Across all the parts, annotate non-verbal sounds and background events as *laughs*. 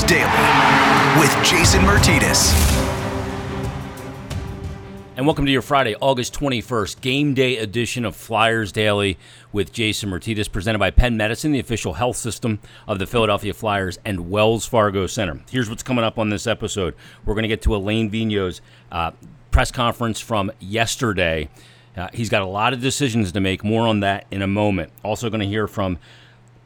Daily with Jason Martinez. And welcome to your Friday, August 21st, game day edition of Flyers Daily with Jason Martinez, presented by Penn Medicine, the official health system of the Philadelphia Flyers and Wells Fargo Center. Here's what's coming up on this episode. We're going to get to Alain Vigneault's uh, press conference from yesterday. Uh, he's got a lot of decisions to make. More on that in a moment. Also, going to hear from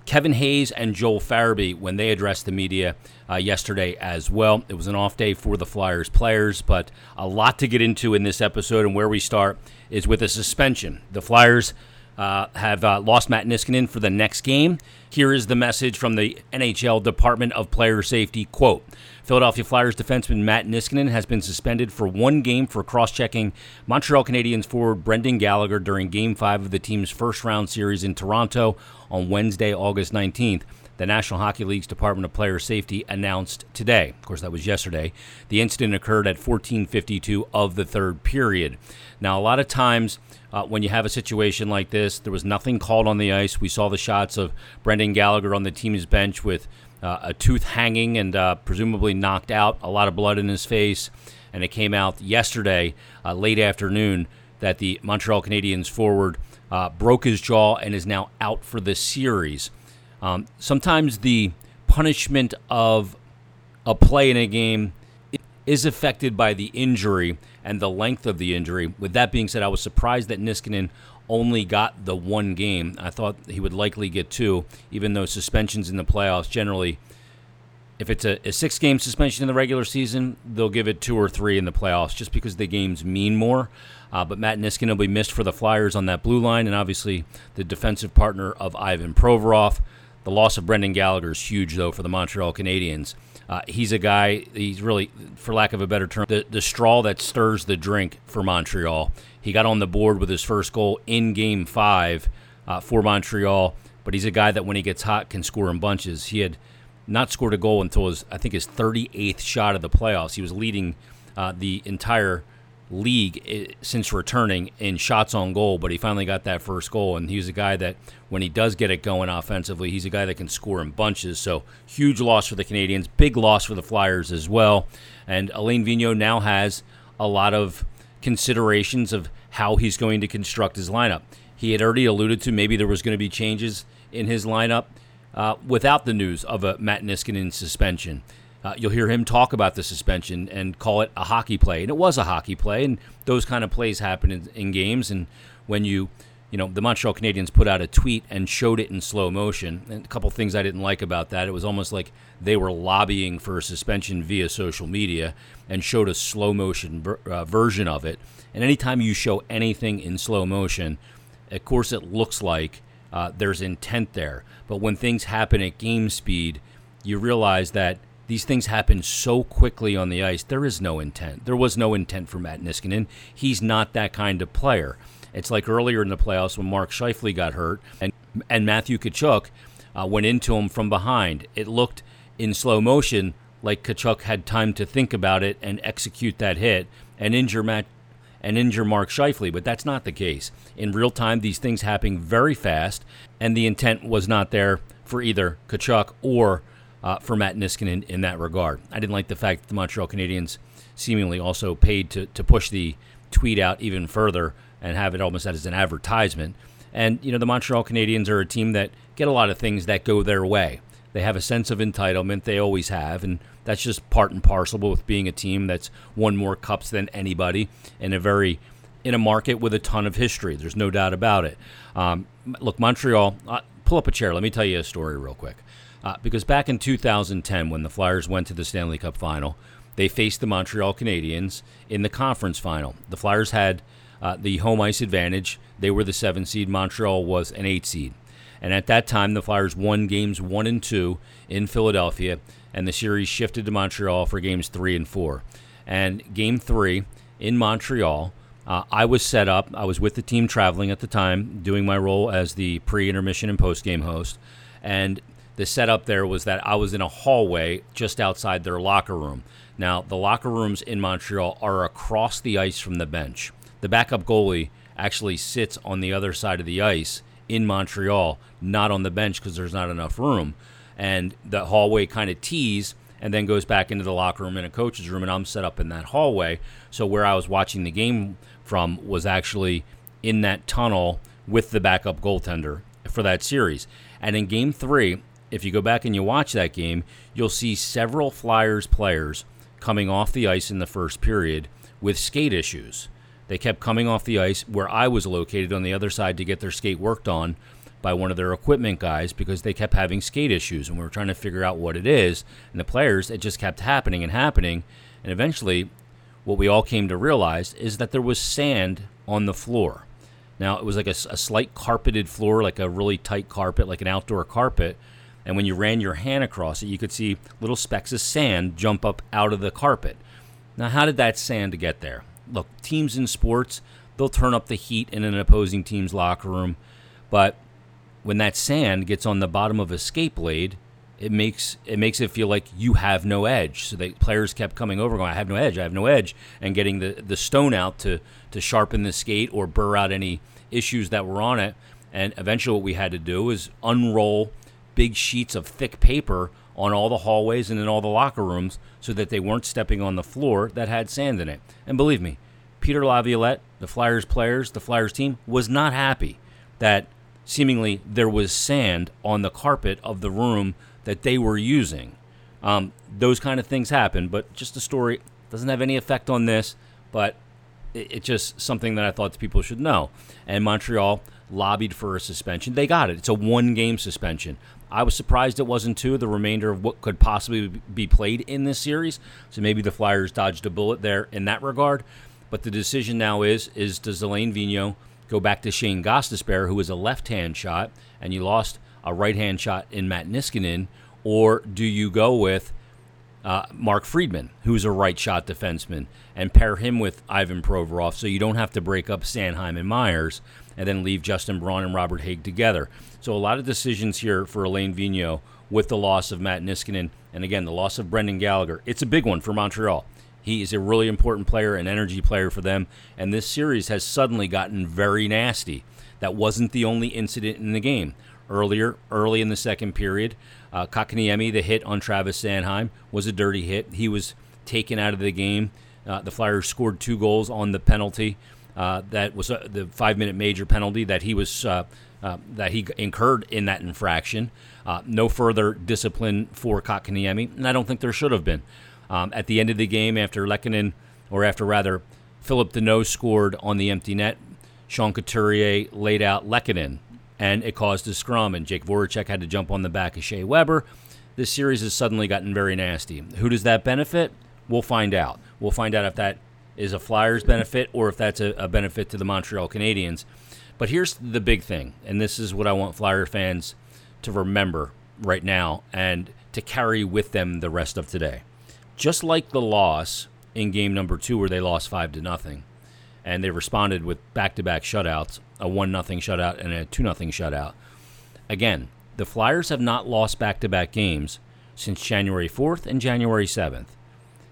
Kevin Hayes and Joel Farabee when they addressed the media uh, yesterday as well. It was an off day for the Flyers players, but a lot to get into in this episode. And where we start is with a suspension. The Flyers uh, have uh, lost Matt Niskanen for the next game. Here is the message from the NHL Department of Player Safety. Quote, Philadelphia Flyers defenseman Matt Niskanen has been suspended for one game for cross-checking Montreal Canadiens forward Brendan Gallagher during Game 5 of the team's first-round series in Toronto on Wednesday, August 19th the National Hockey League's Department of Player Safety announced today. Of course, that was yesterday. The incident occurred at 14:52 of the third period. Now, a lot of times uh, when you have a situation like this, there was nothing called on the ice. We saw the shots of Brendan Gallagher on the team's bench with uh, a tooth hanging and uh, presumably knocked out, a lot of blood in his face, and it came out yesterday, uh, late afternoon, that the Montreal Canadiens forward uh, broke his jaw and is now out for the series. Um, sometimes the punishment of a play in a game is affected by the injury and the length of the injury. With that being said, I was surprised that Niskanen only got the one game. I thought he would likely get two, even though suspensions in the playoffs generally, if it's a, a six game suspension in the regular season, they'll give it two or three in the playoffs just because the games mean more. Uh, but Matt Niskanen will be missed for the Flyers on that blue line, and obviously the defensive partner of Ivan Provorov. The loss of Brendan Gallagher is huge, though, for the Montreal Canadiens. Uh, he's a guy, he's really, for lack of a better term, the, the straw that stirs the drink for Montreal. He got on the board with his first goal in game five uh, for Montreal, but he's a guy that when he gets hot can score in bunches. He had not scored a goal until his, I think, his 38th shot of the playoffs. He was leading uh, the entire league eh, since returning in shots on goal, but he finally got that first goal. And he's a guy that, when he does get it going offensively, he's a guy that can score in bunches. So, huge loss for the Canadians, big loss for the Flyers as well. And Alain Vigneault now has a lot of considerations of how he's going to construct his lineup. He had already alluded to maybe there was going to be changes in his lineup uh, without the news of a Matt Niskanen suspension. Uh, you'll hear him talk about the suspension and call it a hockey play, and it was a hockey play. And those kind of plays happen in, in games. And when you, you know, the Montreal Canadiens put out a tweet and showed it in slow motion. And a couple things I didn't like about that. It was almost like they were lobbying for a suspension via social media and showed a slow motion ver- uh, version of it. And anytime you show anything in slow motion, of course, it looks like uh, there's intent there. But when things happen at game speed, you realize that these things happen so quickly on the ice. There is no intent. There was no intent for Matt Niskanen. He's not that kind of player. It's like earlier in the playoffs when Mark Scheifele got hurt and and Matthew Tkachuk uh, went into him from behind. It looked in slow motion like Tkachuk had time to think about it and execute that hit and injure Matt and injure Mark Scheifele, but that's not the case. In real time, these things happen very fast, and the intent was not there for either Tkachuk or uh, for Matt Niskanen in, that regard. I didn't like the fact that the Montreal Canadiens seemingly also paid to, to push the tweet out even further and have it almost as an advertisement. And, you know, the Montreal Canadiens are a team that get a lot of things that go their way. They have a sense of entitlement, they always have, and that's just part and parcel with being a team that's won more cups than anybody in a very in a market with a ton of history. There's no doubt about it. Um, look, Montreal, uh, pull up a chair. Let me tell you a story real quick. Uh, because back in 2010, when the Flyers went to the Stanley Cup final, they faced the Montreal Canadiens in the conference final. The Flyers had uh, the home ice advantage. They were the seven seed. Montreal was an eight seed. And at that time, the Flyers won games one and two in Philadelphia, and the series shifted to Montreal for games three and four. And game three in Montreal, uh, I was set up. I was with the team traveling at the time, doing my role as the pre intermission and post game host. And the setup there was that I was in a hallway just outside their locker room. Now, the locker rooms in Montreal are across the ice from the bench. The backup goalie actually sits on the other side of the ice in Montreal, not on the bench because there's not enough room. And the hallway kind of tees and then goes back into the locker room in a coach's room, and I'm set up in that hallway. So where I was watching the game from was actually in that tunnel with the backup goaltender for that series. And in game three, if you go back and you watch that game, you'll see several Flyers players coming off the ice in the first period with skate issues. They kept coming off the ice where I was located on the other side to get their skate worked on by one of their equipment guys because they kept having skate issues and we were trying to figure out what it is. And the players, it just kept happening and happening. And eventually, what we all came to realize is that there was sand on the floor. Now, it was like a, a slight carpeted floor, like a really tight carpet, like an outdoor carpet. And when you ran your hand across it, you could see little specks of sand jump up out of the carpet. Now, how did that sand get there? Look, teams in sports, they'll turn up the heat in an opposing team's locker room, but when that sand gets on the bottom of a skate blade, it makes it makes it feel like you have no edge. So the players kept coming over, going, "I have no edge, I have no edge," and getting the the stone out to to sharpen the skate or burr out any issues that were on it. And eventually, what we had to do is unroll big sheets of thick paper on all the hallways and in all the locker rooms so that they weren't stepping on the floor that had sand in it. And believe me, Peter Laviolette, the Flyers players, the Flyers team, was not happy that seemingly there was sand on the carpet of the room that they were using. Um, those kind of things happen, but just a story doesn't have any effect on this, but it's it just something that I thought people should know. And Montreal lobbied for a suspension. They got it. It's a one game suspension. I was surprised it wasn't two, the remainder of what could possibly be played in this series. So maybe the Flyers dodged a bullet there in that regard. But the decision now is is does Alain Vigneault go back to Shane Gostisbehere, who is a left hand shot, and you lost a right hand shot in Matt Niskanen, or do you go with uh, Mark Friedman, who's a right shot defenseman, and pair him with Ivan Provorov so you don't have to break up Sanheim and Myers and then leave Justin Braun and Robert Hagg together. So a lot of decisions here for Alain Vigneault with the loss of Matt Niskanen and again the loss of Brendan Gallagher. It's a big one for Montreal. He is a really important player, an energy player for them, and this series has suddenly gotten very nasty. That wasn't the only incident in the game. Earlier, early in the second period, uh, Kotkaniemi, the hit on Travis Sanheim, was a dirty hit. He was taken out of the game. Uh, the Flyers scored two goals on the penalty. Uh, that was uh, the five-minute major penalty that he was uh, uh, that he incurred in that infraction. no further discipline for Kotkaniemi, and I don't think there should have been. Um, at the end of the game, after Lehkonen, or after rather, Phillip Danault scored on the empty net, Sean Couturier laid out Lehkonen, and it caused a scrum, and Jake Voracek had to jump on the back of Shea Weber. This series has suddenly gotten very nasty. Who does that benefit? We'll find out. We'll find out if that is a Flyers benefit or if that's a, a benefit to the Montreal Canadiens. But here's the big thing, and this is what I want Flyer fans to remember right now and to carry with them the rest of today just like the loss in game number two where they lost five to nothing, and they responded with back-to-back shutouts, a one nothing shutout and a two nothing shutout. Again, the Flyers have not lost back-to-back games since January 4th and January 7th.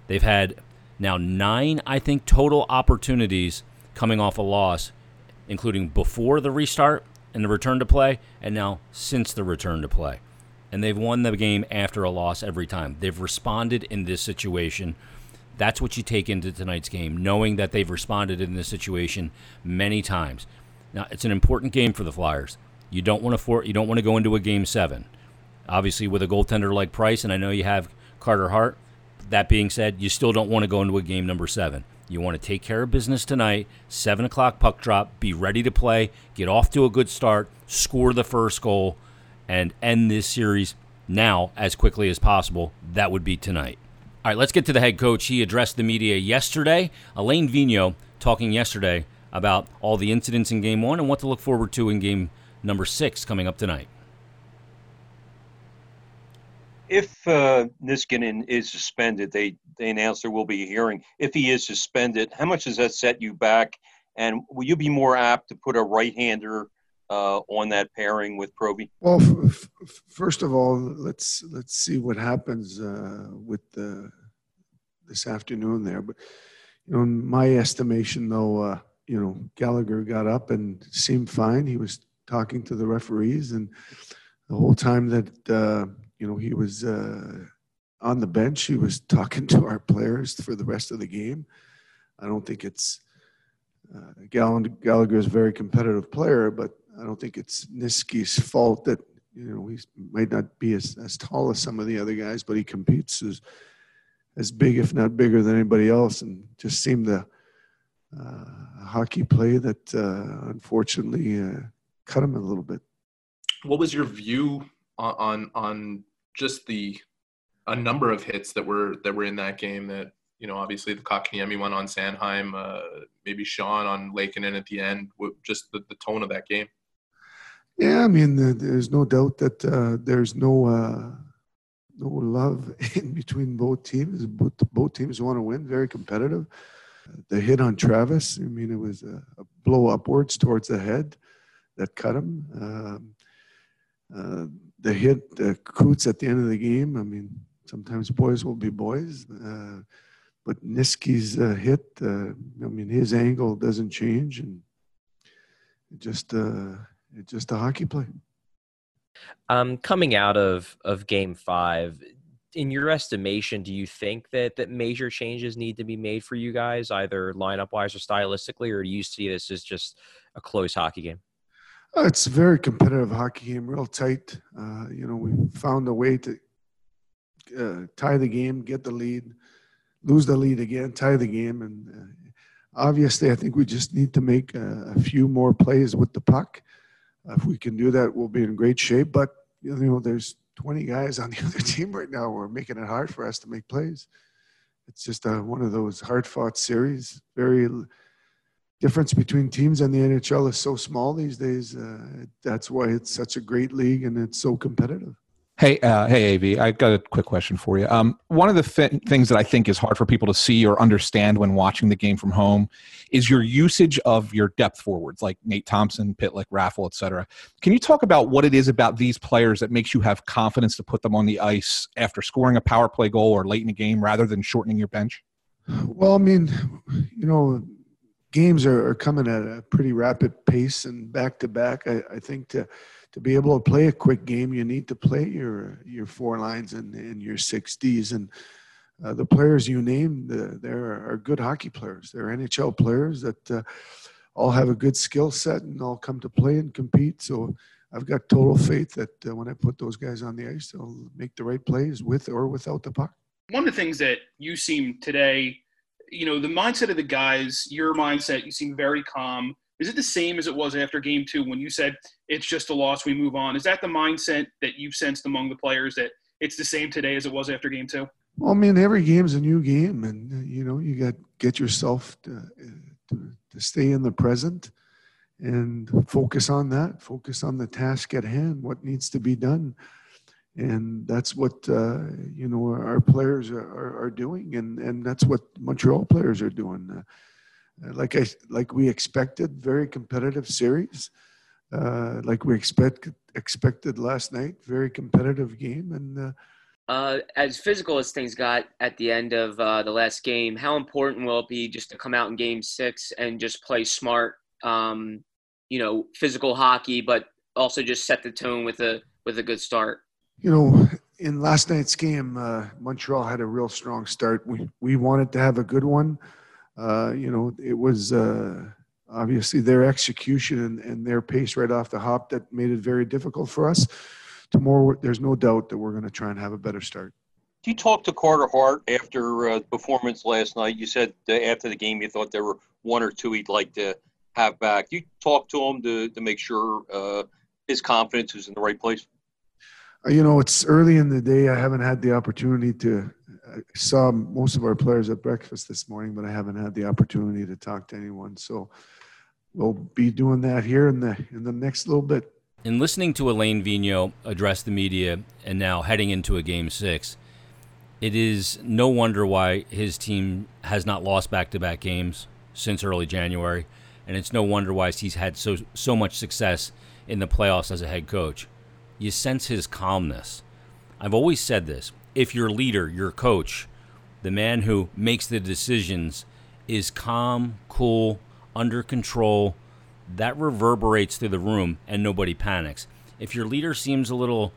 They've had now nine, I think, total opportunities coming off a loss, including before the restart and the return to play, and now since the return to play and they've won the game after a loss every time. They've responded in this situation. That's what you take into tonight's game, knowing that they've responded in this situation many times. Now, it's an important game for the Flyers. You don't want to for, you don't want to go into a game seven, obviously with a goaltender like Price, and I know you have Carter Hart. That being said, you still don't want to go into a game number seven. You want to take care of business tonight. Seven o'clock puck drop. Be ready to play. Get off to a good start. Score the first goal and end this series now as quickly as possible, that would be tonight. All right, let's get to the head coach. He addressed the media yesterday. Alain Vigneault talking yesterday about all the incidents in game one and what to look forward to in game number six coming up tonight. If uh, Niskanen is suspended, they, they announced there will be a hearing. If he is suspended, how much does that set you back? And will you be more apt to put a right hander uh, on that pairing with Proby? Well, f- f- first of all, let's let's see what happens uh, with the this afternoon there. But you know, in my estimation, though, uh, you know, Gallagher got up and seemed fine. He was talking to the referees, and the whole time that uh, you know he was uh, on the bench. He was talking *laughs* to our players for the rest of the game. I don't think it's uh, Gallagher is a very competitive player, but I don't think it's Niski's fault that you know he might not be as, as tall as some of the other guys, but he competes as as big, if not bigger, than anybody else, and just seemed to uh, hockey play that uh, unfortunately uh, cut him a little bit. What was your view on, on just the a number of hits that were that were in that game that you know obviously the Kotkaniemi one on Sanheim, uh, maybe Sean on Lehkonen at the end, just the, the tone of that game. Yeah, I mean, there's no doubt that uh, there's no uh, no love *laughs* in between both teams. Both, both teams want to win, very competitive. The hit on Travis, I mean, it was a, a blow upwards towards the head that cut him. Um, uh, the hit the Coots at the end of the game, I mean, sometimes boys will be boys. Uh, but Niski's uh, hit, uh, I mean, his angle doesn't change, and it just uh, it's just a hockey play. Um, coming out of of Game Five, in your estimation, do you think that that major changes need to be made for you guys, either lineup wise or stylistically, or do you see this as just a close hockey game? Uh, it's a very competitive hockey game, real tight. Uh, you know, we found a way to uh, tie the game, get the lead, lose the lead again, tie the game, and uh, obviously, I think we just need to make a, a few more plays with the puck if we can do that, we'll be in great shape. But you know, there's 20 guys on the *laughs* other team right now. We're making it hard for us to make plays. It's just a, one of those hard-fought series. Very difference between teams and the NHL is so small these days. Uh, that's why it's such a great league and it's so competitive. Hey, uh, hey, Av, I got a quick question for you. Um, one of the th- things that I think is hard for people to see or understand when watching the game from home is your usage of your depth forwards, like Nate Thompson, Pitlick, Raffl, etc. Can you talk about what it is about these players that makes you have confidence to put them on the ice after scoring a power play goal or late in a game, rather than shortening your bench? Well, I mean, you know, games are, are coming at a pretty rapid pace and back to back. I think to to be able to play a quick game, you need to play your your four lines and, and your six Ds. And uh, the players you named, uh, there are good hockey players. They're NHL players that uh, all have a good skill set and all come to play and compete. So I've got total faith that uh, when I put those guys on the ice, they'll make the right plays with or without the puck. One of the things that you seem today, you know, the mindset of the guys, your mindset, you seem very calm is it the same as it was after game two when you said it's just a loss, we move on? Is that the mindset that you've sensed among the players that it's the same today as it was after game two? Well, I mean, every game's a new game, and uh, you know you got get yourself to, uh, to, to stay in the present and focus on that. Focus on the task at hand, what needs to be done, and that's what uh, you know our players are, are, are, doing, and and that's what Montreal players are doing. Uh, like I like we expected, very competitive series. Uh, like we expect expected last night, very competitive game, and. Uh, uh, as physical as things got at the end of uh, the last game, how important will it be just to come out in Game Six and just play smart, um, you know, physical hockey, but also just set the tone with a with a good start? You know, in last night's game, uh, Montreal had a real strong start. We we wanted to have a good one. Uh, you know, it was uh, obviously their execution and, and, their pace right off the hop that made it very difficult for us. Tomorrow, there's no doubt that we're going to try and have a better start. You talked to Carter Hart after uh, performance last night. You said after the game you thought there were one or two he'd like to have back. You talked to him to, to make sure uh, his confidence is in the right place. You know, it's early in the day. I haven't had the opportunity to I saw most of our players at breakfast this morning, but I haven't had the opportunity to talk to anyone. So we'll be doing that here in the in the next little bit. In listening to Alain Vigneault address the media and now heading into a game six, it is no wonder why his team has not lost back to back games since early January. And it's no wonder why he's had so so much success in the playoffs as a head coach. You sense his calmness. I've always said this if your leader, your coach, the man who makes the decisions, is calm, cool, under control, that reverberates through the room and nobody panics. If your leader seems a little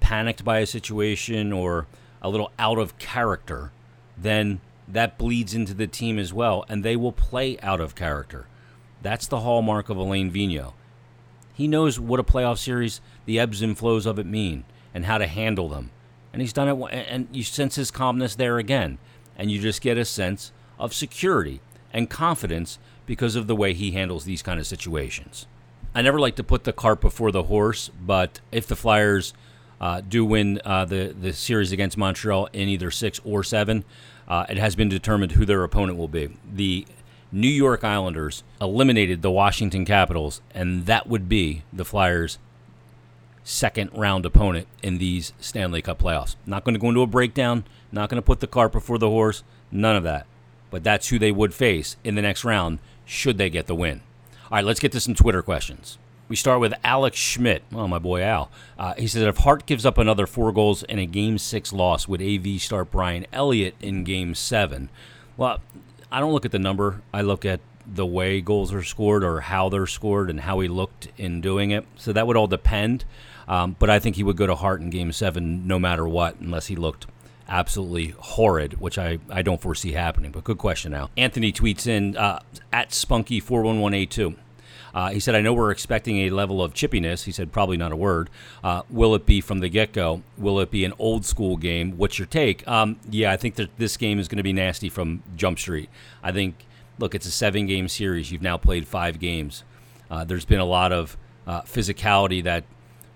panicked by a situation or a little out of character, then that bleeds into the team as well, and they will play out of character. That's the hallmark of Alain Vigneault. He knows what a playoff series, the ebbs and flows of it mean, and how to handle them. And he's done it, and you sense his calmness there again. And you just get a sense of security and confidence because of the way he handles these kind of situations. I never like to put the cart before the horse, but if the Flyers uh, do win uh, the the series against Montreal in either six or seven, uh, it has been determined who their opponent will be. The New York Islanders eliminated the Washington Capitals, and that would be the Flyers' second round opponent in these Stanley Cup playoffs. Not going to go into a breakdown, not going to put the cart before the horse, none of that. But that's who they would face in the next round should they get the win. All right, let's get to some Twitter questions. We start with Alex Schmidt. Oh, my boy Al. Uh, he says if Hart gives up another four goals in a Game Six loss, would AV start Brian Elliott in Game Seven? Well, I don't look at the number. I look at the way goals are scored or how they're scored and how he looked in doing it. So that would all depend. Um, but I think he would go to Hart in Game Seven no matter what, unless he looked absolutely horrid, which I, I don't foresee happening. But good question now. Anthony tweets in uh, at Spunky41182. Uh, he said, I know we're expecting a level of chippiness. He said, probably not a word. Uh, will it be from the get go? Will it be an old school game? What's your take? Um, yeah, I think that this game is going to be nasty from Jump Street. I think, look, it's a seven game series. You've now played five games. Uh, there's been a lot of uh, physicality that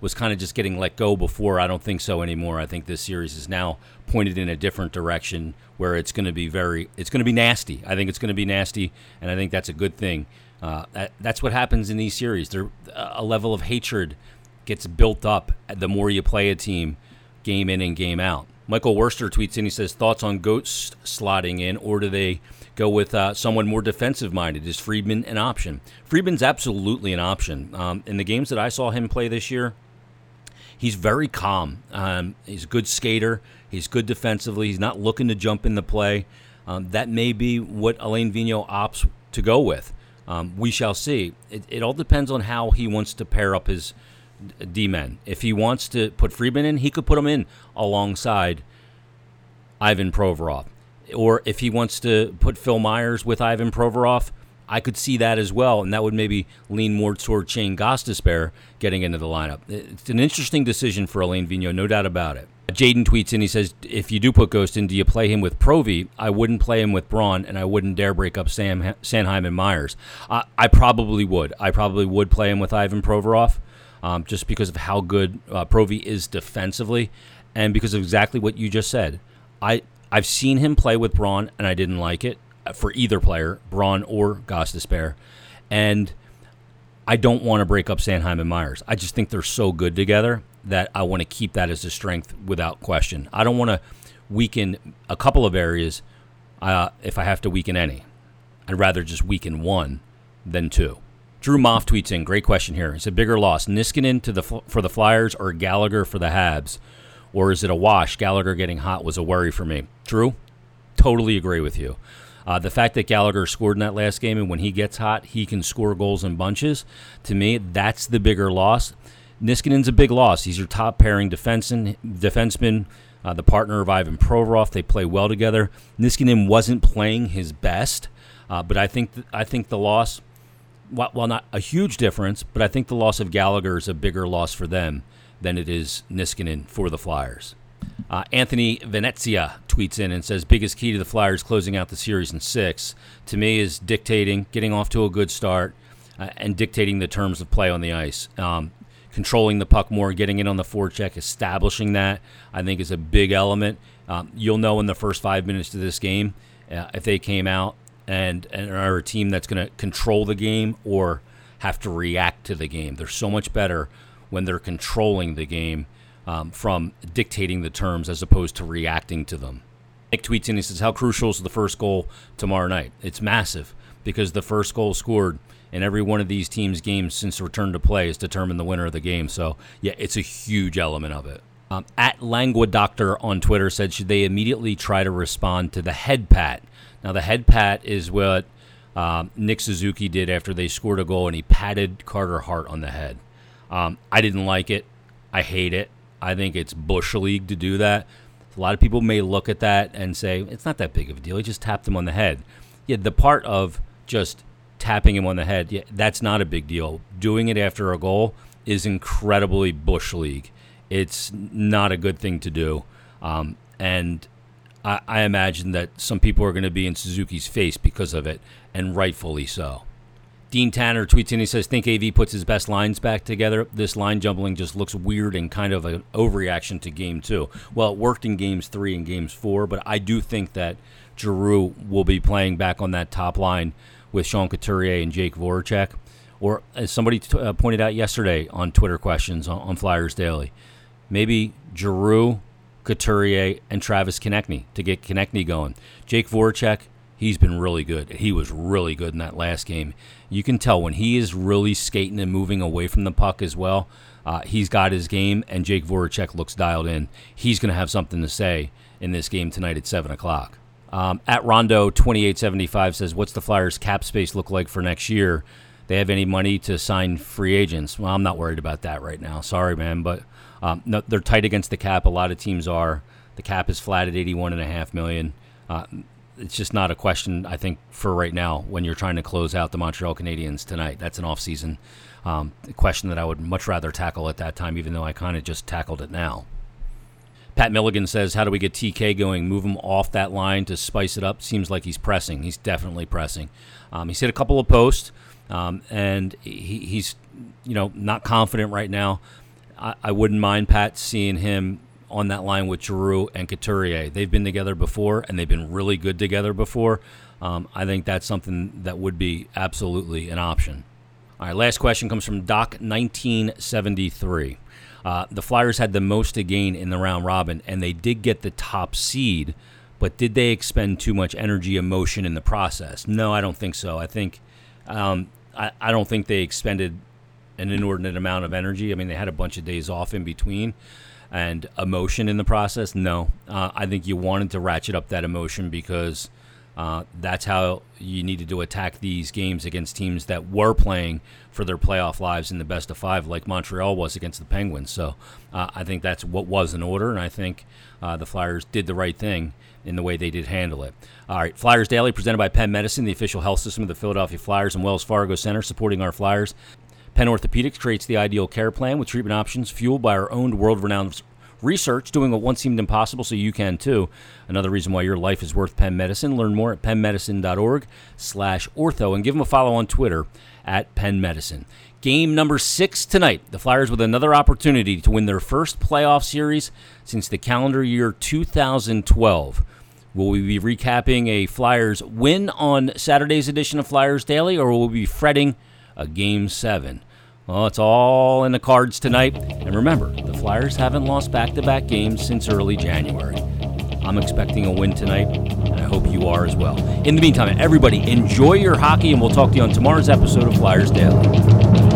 was kind of just getting let go before. I don't think so anymore. I think this series is now pointed in a different direction where it's going to be very, it's going to be nasty. I think it's going to be nasty, and I think that's a good thing. Uh, that, that's what happens in these series. There, a level of hatred gets built up the more you play a team, game in and game out. Michael Worster tweets in. He says, "Thoughts on Ghost slotting in, or do they go with uh, someone more defensive minded? Is Friedman an option? Friedman's absolutely an option. Um, in the games that I saw him play this year, he's very calm. Um, he's a good skater. He's good defensively. He's not looking to jump in the play. Um, that may be what Alain Vigneault opts to go with. Um, we shall see. It, it, all depends on how he wants to pair up his D men. If he wants to put Friedman in, he could put him in alongside Ivan Provorov. Or if he wants to put Phil Myers with Ivan Provorov, I could see that as well, and that would maybe lean more toward Shane Gostisbehere getting into the lineup. It's an interesting decision for Alain Vigneault, no doubt about it. Jaden tweets in. He says, "If you do put Ghost in, do you play him with Provy? I wouldn't play him with Braun, and I wouldn't dare break up Sam Sanheim and Myers. Uh, I probably would. I probably would play him with Ivan Provorov, um, just because of how good uh, Provy is defensively, and because of exactly what you just said. I I've seen him play with Braun, and I didn't like it uh, for either player, Braun or Gostisbehere, and." I don't want to break up Sanheim and Myers. I just think they're so good together that I want to keep that as a strength without question. I don't want to weaken a couple of areas uh, if I have to weaken any. I'd rather just weaken one than two. Drew Moff tweets in, great question here. It's a bigger loss, Niskanen to the for the Flyers or Gallagher for the Habs, or is it a wash? Gallagher getting hot was a worry for me. Drew, totally agree with you. Uh, the fact that Gallagher scored in that last game, and when he gets hot, he can score goals in bunches. To me, that's the bigger loss. Niskanen's a big loss. He's your top pairing defenseman, defenseman uh, the partner of Ivan Provorov. They play well together. Niskanen wasn't playing his best, uh, but I think th- I think the loss, while, while not a huge difference, but I think the loss of Gallagher is a bigger loss for them than it is Niskanen for the Flyers. Uh, Anthony Venezia tweets in and says, biggest key to the Flyers closing out the series in six, to me, is dictating, getting off to a good start, uh, and dictating the terms of play on the ice. Um, controlling the puck more, getting in on the forecheck, establishing that, I think is a big element. Um, you'll know in the first five minutes of this game uh, if they came out and, and are a team that's going to control the game or have to react to the game. They're so much better when they're controlling the game um, from dictating the terms as opposed to reacting to them. Nick tweets in, he says, How crucial is the first goal tomorrow night? It's massive because the first goal scored in every one of these teams' games since return to play has determined the winner of the game. So, yeah, it's a huge element of it. Um, at Langua Doctor on Twitter said, Should they immediately try to respond to the head pat? Now, the head pat is what um, Nick Suzuki did after they scored a goal and he patted Carter Hart on the head. Um, I didn't like it. I hate it. I think it's bush league to do that. A lot of people may look at that and say it's not that big of a deal. He just tapped him on the head. Yeah, the part of just tapping him on the head, yeah, that's not a big deal. Doing it after a goal is incredibly bush league. It's not a good thing to do, um, and I, I imagine that some people are going to be in Suzuki's face because of it, and rightfully so. Dean Tanner tweets in. He says, "Think AV puts his best lines back together. This line jumbling just looks weird and kind of an overreaction to game two. Well, it worked in games three and games four, but I do think that Giroux will be playing back on that top line with Sean Couturier and Jake Voracek, or as somebody t- uh, pointed out yesterday on Twitter questions on, on Flyers Daily, maybe Giroux, Couturier, and Travis Konecny to get Konecny going. Jake Voracek." He's been really good. He was really good in that last game you can tell when he is really skating and moving away from the puck as well. Uh, he's got his game, and Jake Voracek looks dialed in. He's going to have something to say in this game tonight at 7 o'clock. Um, at Rondo 2875 says, What's the Flyers' cap space look like for next year? They have any money to sign free agents? Well, I'm not worried about that right now. Sorry, man, but um, no, they're tight against the cap. A lot of teams are. The cap is flat at 81.5 million. Uh, it's just not a question I think for right now when you're trying to close out the Montreal Canadiens tonight. That's an off-season um, question that I would much rather tackle at that time, even though I kind of just tackled it now. Pat Milligan says, "How do we get TK going? Move him off that line to spice it up. Seems like he's pressing. He's definitely pressing. Um, he's hit a couple of posts, um, and he, he's you know not confident right now. I, I wouldn't mind Pat seeing him on that line with Giroux and Couturier. They've been together before, and they've been really good together before. Um, I think that's something that would be absolutely an option. All right, last question comes from Doc 1973. Uh, the Flyers had the most to gain in the round robin, and they did get the top seed, but did they expend too much energy, emotion in the process? No, I don't think so. I think um, I, I don't think they expended an inordinate amount of energy. I mean, they had a bunch of days off in between and emotion in the process. No, uh, I think you wanted to ratchet up that emotion because uh, that's how you needed to attack these games against teams that were playing for their playoff lives in the best of five, like Montreal was against the Penguins. So uh, I think that's what was in order, and I think uh, the Flyers did the right thing in the way they did handle it. All right, Flyers Daily, presented by Penn Medicine, the official health system of the Philadelphia Flyers and Wells Fargo Center, supporting our Flyers. Penn Orthopedics creates the ideal care plan with treatment options fueled by our own world renowned research, doing what once seemed impossible, so you can too. Another reason why your life is worth Penn Medicine. Learn more at pennmedicine.org slash ortho and give them a follow on Twitter at Penn Medicine. Game number six tonight. The Flyers with another opportunity to win their first playoff series since the calendar year 2012. Will we be recapping a Flyers win on Saturday's edition of Flyers Daily, or will we be fretting a game seven? Well, it's all in the cards tonight. And remember, Flyers haven't lost back to back games since early January. I'm expecting a win tonight, and I hope you are as well. In the meantime, everybody, enjoy your hockey, and we'll talk to you on tomorrow's episode of Flyers Daily.